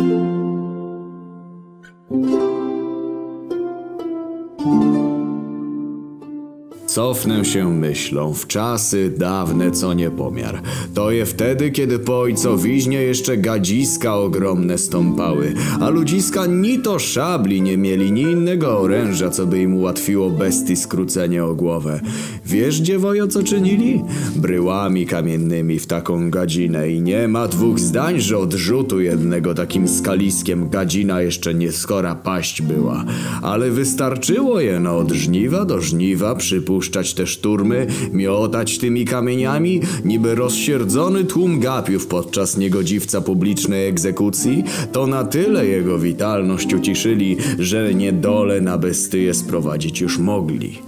thank you Cofnę się myślą w czasy dawne co nie pomiar. To je wtedy, kiedy po ojcowiźnie jeszcze gadziska ogromne stąpały, a ludziska ni to szabli nie mieli, ni innego oręża, co by im ułatwiło bestii skrócenie o głowę. Wiesz, dziewojo, co czynili? Bryłami kamiennymi w taką gadzinę i nie ma dwóch zdań, że od rzutu jednego takim skaliskiem gadzina jeszcze nie skora paść była. Ale wystarczyło je no od żniwa do żniwa przypuszczać te szturmy, miotać tymi kamieniami, niby rozsierdzony tłum gapiów podczas niegodziwca publicznej egzekucji, to na tyle jego witalność uciszyli, że niedole na bestyję sprowadzić już mogli.